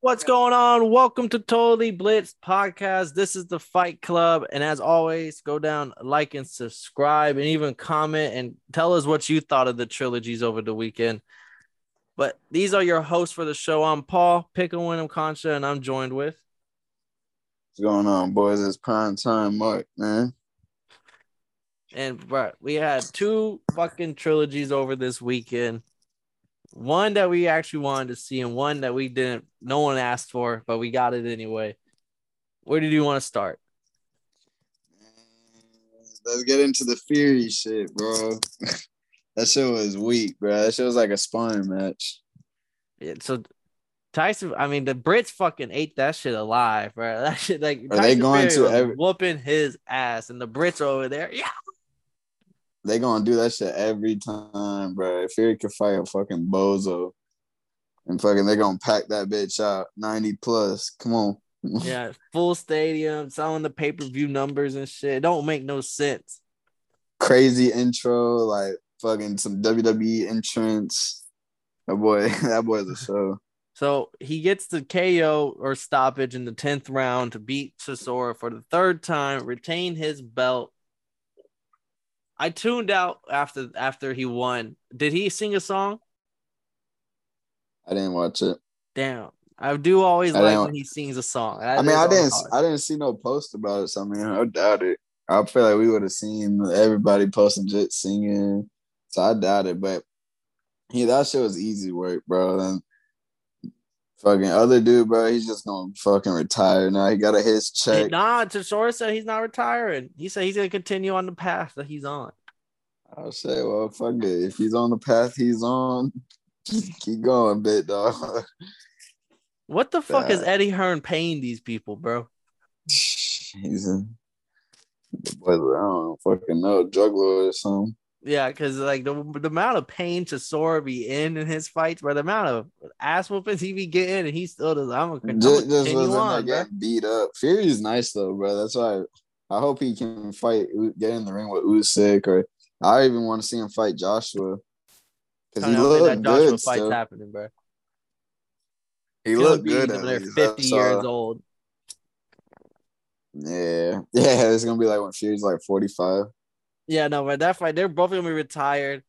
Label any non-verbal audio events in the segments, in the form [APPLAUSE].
What's going on? Welcome to Totally Blitz podcast. This is the Fight Club, and as always, go down, like, and subscribe, and even comment and tell us what you thought of the trilogies over the weekend. But these are your hosts for the show. I'm Paul Pickle Winham Concha, and I'm joined with. What's going on, boys? It's prime time, Mark, man. And bro, we had two fucking trilogies over this weekend. One that we actually wanted to see, and one that we didn't. No one asked for, but we got it anyway. Where did you want to start? Let's get into the Fury shit, bro. [LAUGHS] that shit was weak, bro. That shit was like a sparring match. Yeah, so Tyson, I mean, the Brits fucking ate that shit alive, bro. [LAUGHS] That shit, like, Are they going Fury to every- whooping his ass, and the Brits are over there. [LAUGHS] Yeah, They gonna do that shit every time, bro. If Fury could fight a fucking bozo, and fucking they gonna pack that bitch out ninety plus. Come on. [LAUGHS] yeah, full stadium, selling the pay per view numbers and shit. It don't make no sense. Crazy intro, like fucking some WWE entrance. That boy, [LAUGHS] that boy's a show. So he gets the KO or stoppage in the 10th round to beat Chisora for the third time, retain his belt. I tuned out after after he won. Did he sing a song? I didn't watch it. Damn. I do always I like when he sings a song. I mean, I didn't, I didn't see no post about it. So I mean, I doubt it. I feel like we would have seen everybody posting just singing. So I doubt it. But yeah, that shit was easy work, bro. And fucking other dude, bro, he's just gonna fucking retire now. He got a his check. nah, Chisora said he's not retiring. He said he's gonna continue on the path that he's on. I'll say, well, fuck it. If he's on the path he's on, just [LAUGHS] keep going, bit dog. What the fuck is Eddie Hearn paying these people, bro? [LAUGHS] he's a I don't fucking know, drug lord or something. Yeah, because like the, the amount of pain Chisora be in in his fights, but the amount of ass whoopings he be getting, and he still does. I'm gonna, I'm just, just was in on, there beat up. Fury's nice though, bro. That's why I, I hope he can fight, get in the ring with Usyk, or I even want to see him fight Joshua because he looked Joshua good. fight's happening, bro. He He'll looked good. when they're 50 That's, years old. Yeah, [LAUGHS] yeah. It's gonna be like when Fury's like forty five. Yeah, no, but that fight, they're both gonna be retired,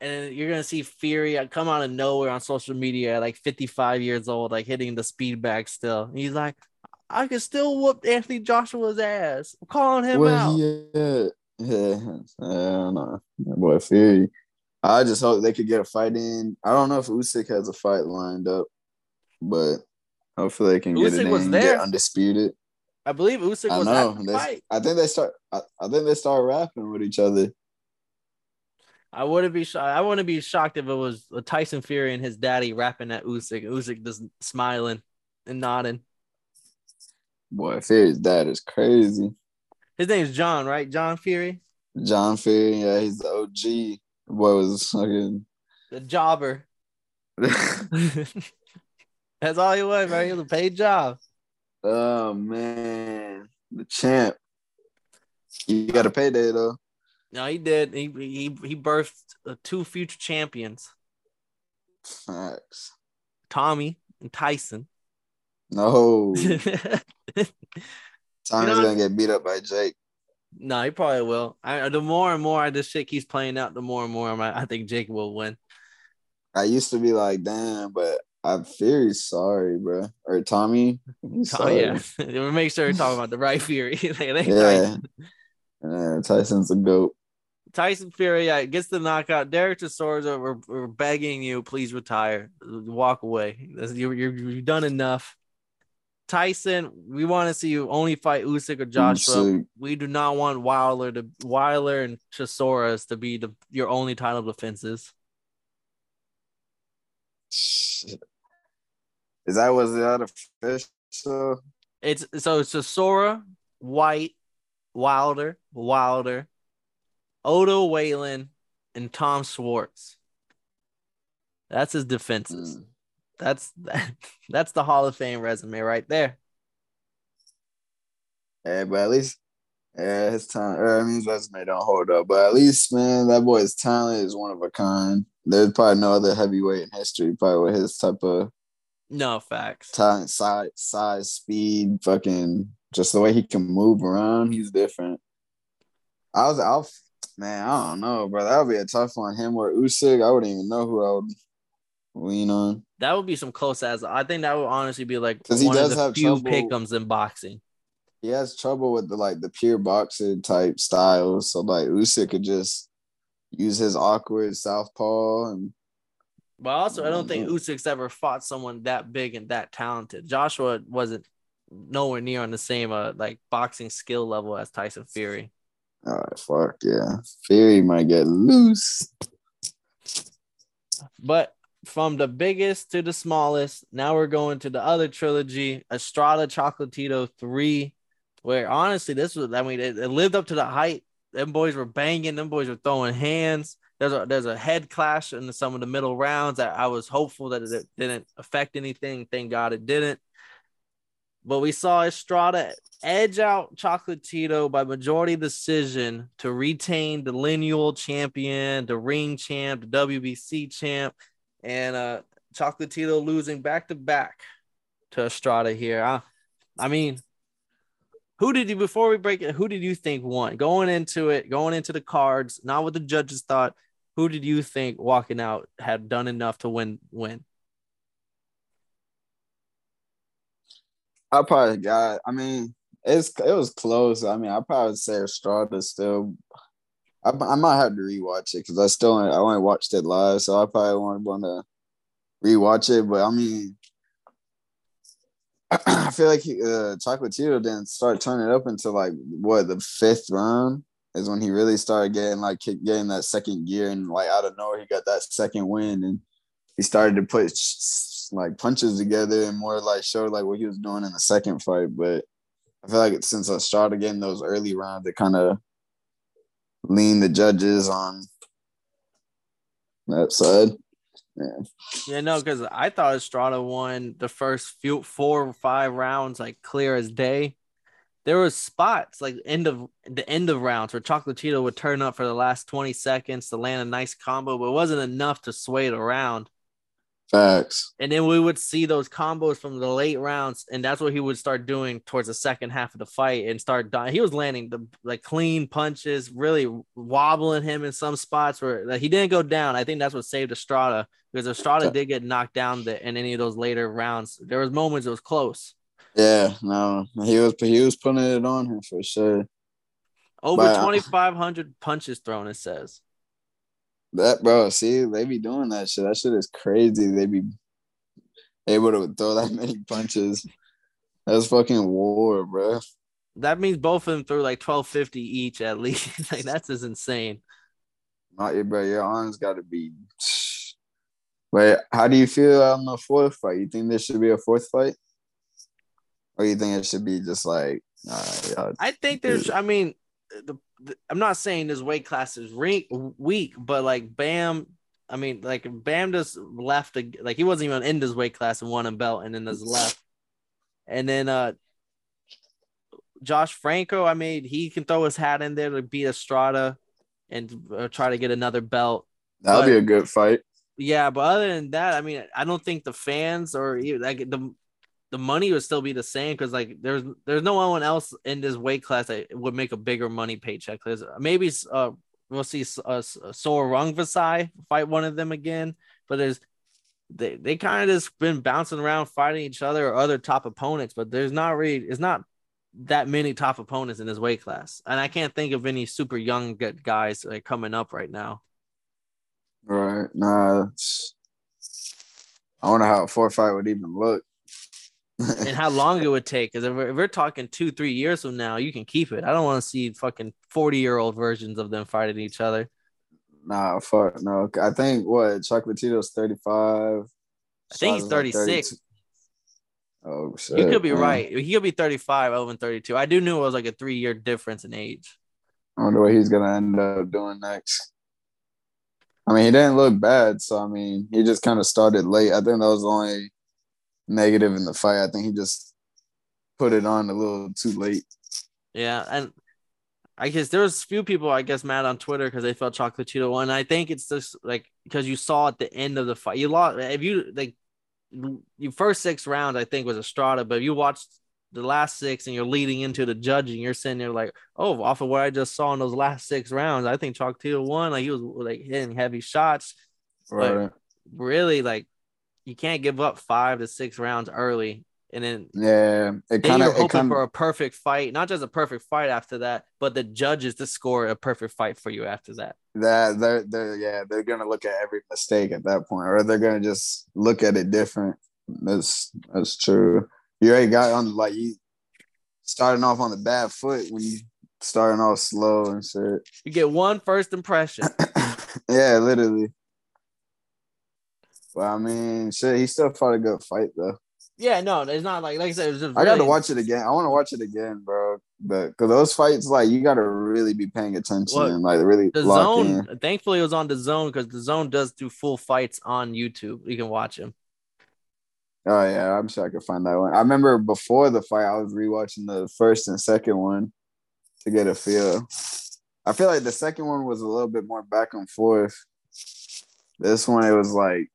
and you're gonna see Fury come out of nowhere on social media at like 55 years old, like hitting the speed bag still. And he's like, I can still whoop Anthony Joshua's ass. I'm calling him Where out. Yeah? Yeah, yeah, no, that boy Fury. I just hope they could get a fight in. I don't know if Usyk has a fight lined up, but hopefully they can get Usyk it in was and there. get undisputed. I believe Usyk I was know. the They- fight. I think they start. I, I think they start rapping with each other. I wouldn't be shocked. I wouldn't be shocked if it was Tyson Fury and his daddy rapping at Usyk. Usyk just smiling and nodding. Boy, Fury's dad is crazy. His name's John, right? John Fury, John Fury, yeah, he's the OG. Boy was fucking. the jobber. [LAUGHS] [LAUGHS] That's all he was, right? He was a paid job. Oh man, the champ. You got a payday though. No, he did. He he he birthed uh, two future champions, Facts. Tommy and Tyson. No, [LAUGHS] Tommy's know- gonna get beat up by Jake. No, he probably will. I, the more and more this shit keeps playing out, the more and more I'm, I think Jake will win. I used to be like, damn, but I'm Fury's sorry, bro. Or Tommy. Oh sorry. yeah, [LAUGHS] make sure we're talking about the right Fury. [LAUGHS] Like, Yeah. Tyson. Yeah, Tyson's a goat. Tyson Fury yeah, gets the knockout. Derek Chisora, uh, we're, we're begging you, please retire, walk away. You're, you're, you've done enough. Tyson, we want to see you only fight Usyk or Joshua. Usyk. We do not want Wilder to Wilder and Chisora to be the your only title defenses. Is that was that official? It's so it's Chisora, Whyte, Wilder, Wilder, Otto Wallin, and Tom Schwarz. That's his defenses. Mm. That's [LAUGHS] that's the Hall of Fame resume right there. Yeah, but at least yeah, his time. Or, I mean, his resume don't hold up, but at least man, that boy's talent is one of a kind. There's probably no other heavyweight in history probably with his type of No facts. Talent, size, size, speed, fucking just the way he can move around. He's different. I was, I'll, man, I don't know, bro. That would be a tough one. Him or Usyk, I wouldn't even know who I would lean on. That would be some close as. I think that would honestly be like 'Cause he does have few trouble- pickums in boxing. He has trouble with the like the pure boxing type styles. So like Usyk could just use his awkward southpaw and But also, I don't think Mhm. Usyk's ever fought someone that big and that talented. Joshua wasn't nowhere near on the same uh like boxing skill level as Tyson Fury. all right, fuck yeah. Fury might get loose. But from the biggest to the smallest, now we're going to the other trilogy, Estrada Chocolatito 3, where honestly, this was, I mean, it, it lived up to the hype. Them boys were banging, them boys were throwing hands. There's a there's a head clash in some of the middle rounds. I, I was hopeful that it didn't affect anything. Thank God it didn't. But we saw Estrada edge out Chocolatito by majority decision to retain the lineal champion, the ring champ, the WBC champ, and uh Chocolatito losing back to back to Estrada here. I, I mean, who did you before we break it? Who did you think won going into it, going into the cards, not what the judges thought? Who did you think walking out had done enough to win? Win? I probably got. I mean, it's it was close. I mean, I probably say Estrada still. I, I might have to rewatch it because I still I only watched it live, so I probably want want to rewatch it. But I mean, [CLEARS THROAT] I feel like he, uh, Chocolatito didn't start turning up until like what the fifth round is when he really started getting like getting that second gear and like out of nowhere he got that second win and he started to put like punches together and more like showed like what he was doing in the second fight. But I feel like since I started getting those early rounds, it kind of leaned the judges on that side. Yeah. Yeah, no, because I thought Estrada won the first few four or five rounds like clear as day. There was spots like end of the end of rounds where Chocolatito would turn up for the last 20 seconds to land a nice combo, but it wasn't enough to sway it around. Facts. And then we would see those combos from the late rounds, and that's what he would start doing towards the second half of the fight and start dying. He was landing the like clean punches, really wobbling him in some spots where like, he didn't go down. I think that's what saved Estrada because Estrada did get knocked down the, in any of those later rounds. There was moments it was close. Yeah, no, he was he was putting it on him for sure. Over uh, 2,500 punches thrown, it says. That bro, see, they be doing that shit. That shit is crazy. They be able to throw that [LAUGHS] many punches. That's fucking war, bro. That means both of them threw like 1,250 each at least. [LAUGHS] like that's just insane. Not your bro. Your arms got to be. [SNIFFS] Wait, how do you feel on the fourth fight? You think there should be a fourth fight, or you think it should be just like, all right, y'all- I think there's. I mean, the, the I'm not saying this weight class is re- weak, but like Bam. I mean, like Bam just left. A, like he wasn't even in his weight class and won a belt, and then just left. And then uh, Josh Franco. I mean, he can throw his hat in there to beat Estrada and uh, try to get another belt. that'll be a good fight. Yeah, but other than that, I mean, I don't think the fans or even like the the money would still be the same because like there's there's no one else in this weight class that would make a bigger money paycheck. There's maybe uh we'll see uh Sora Rungvisai fight one of them again, but there's they they kind of just been bouncing around fighting each other or other top opponents, but there's not really it's not that many top opponents in this weight class, and I can't think of any super young guys like coming up right now. Right? Nah. I wonder how a four fight would even look. And how long it would take. Because if, we're- if we're talking two, three years from now, you can keep it. I don't want to see fucking 40 year old versions of them fighting each other. Nah, fuck no. I think what Chocolatito's thirty five. I think he's 36. Oh shit! You could be man. right. He could be 35, over 32. I do knew it was like a three year difference in age. I wonder what he's gonna end up doing next. I mean, he didn't look bad, so I mean, he just kind of started late. I think that was the only negative in the fight. I think he just put it on a little too late. Yeah. And I guess there was a few people, I guess, mad on Twitter because they felt Chocolatito won. I think it's just like because you saw at the end of the fight, you lost. If you like, your first six rounds, I think, was Estrada, but if you watched the last six and you're leading into the judging, you're sitting there like, oh, off of what I just saw in those last six rounds, I think Chocolatito won. Like he was like hitting heavy shots. Right. But really, like you can't give up five to six rounds early. And then yeah, it kind of hoping kinda... for a perfect fight, not just a perfect fight after that, but the judges to score a perfect fight for you after that. That they're they're yeah, they're gonna look at every mistake at that point, or they're gonna just look at it different. That's that's true you already got on like you starting off on the bad foot when you starting off slow and shit. You get one first impression. [COUGHS] yeah, literally. Well, I mean, shit, he still fought a good fight though. Yeah, no, it's not like like I said. It was just I got to watch it again. I want to watch it again, bro. But because those fights, like, you got to really be paying attention well, and like really the zone. In. Thankfully, it was on DAZN because DAZN does do full fights on YouTube. You can watch them. Oh yeah, I'm sure I could find that one. I remember before the fight, I was rewatching the first and second one to get a feel. I feel like the second one was a little bit more back and forth. This one, it was like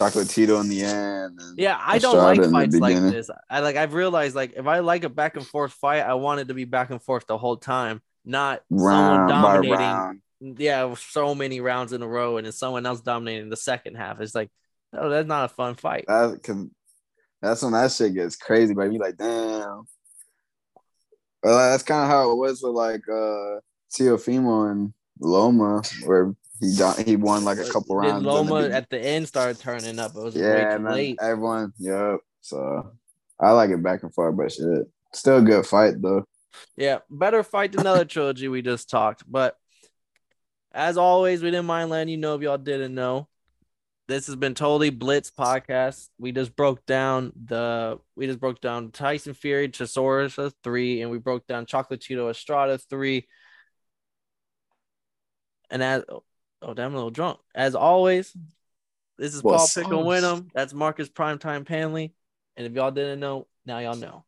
Chocolatito in the end. Yeah, I don't like fights like this. I like. I've realized like if I like a back and forth fight, I want it to be back and forth the whole time, not round someone dominating. Yeah, so many rounds in a row, and then someone else dominating the second half. It's like Oh, that's not a fun fight. That can, that's when that shit gets crazy, but you like, damn. Well, that's kind of how it was with like uh Teofimo and Loma, where he got, he won like a couple rounds. Loma the at the end started turning up. It was yeah, man, late. everyone, yep. So I like it back and forth, but shit, still a good fight though. Yeah, better fight than another trilogy we just talked. But as always, we didn't mind letting you know if y'all didn't know. This has been totally Blitz podcast. We just broke down the we just broke down Tyson Fury, Chisora three, and we broke down Chocolatito Estrada three. And as oh, damn, a little drunk. As always, this is Paul Pickle Winham. That's Marcus Primetime Panley. And if y'all didn't know, now y'all know.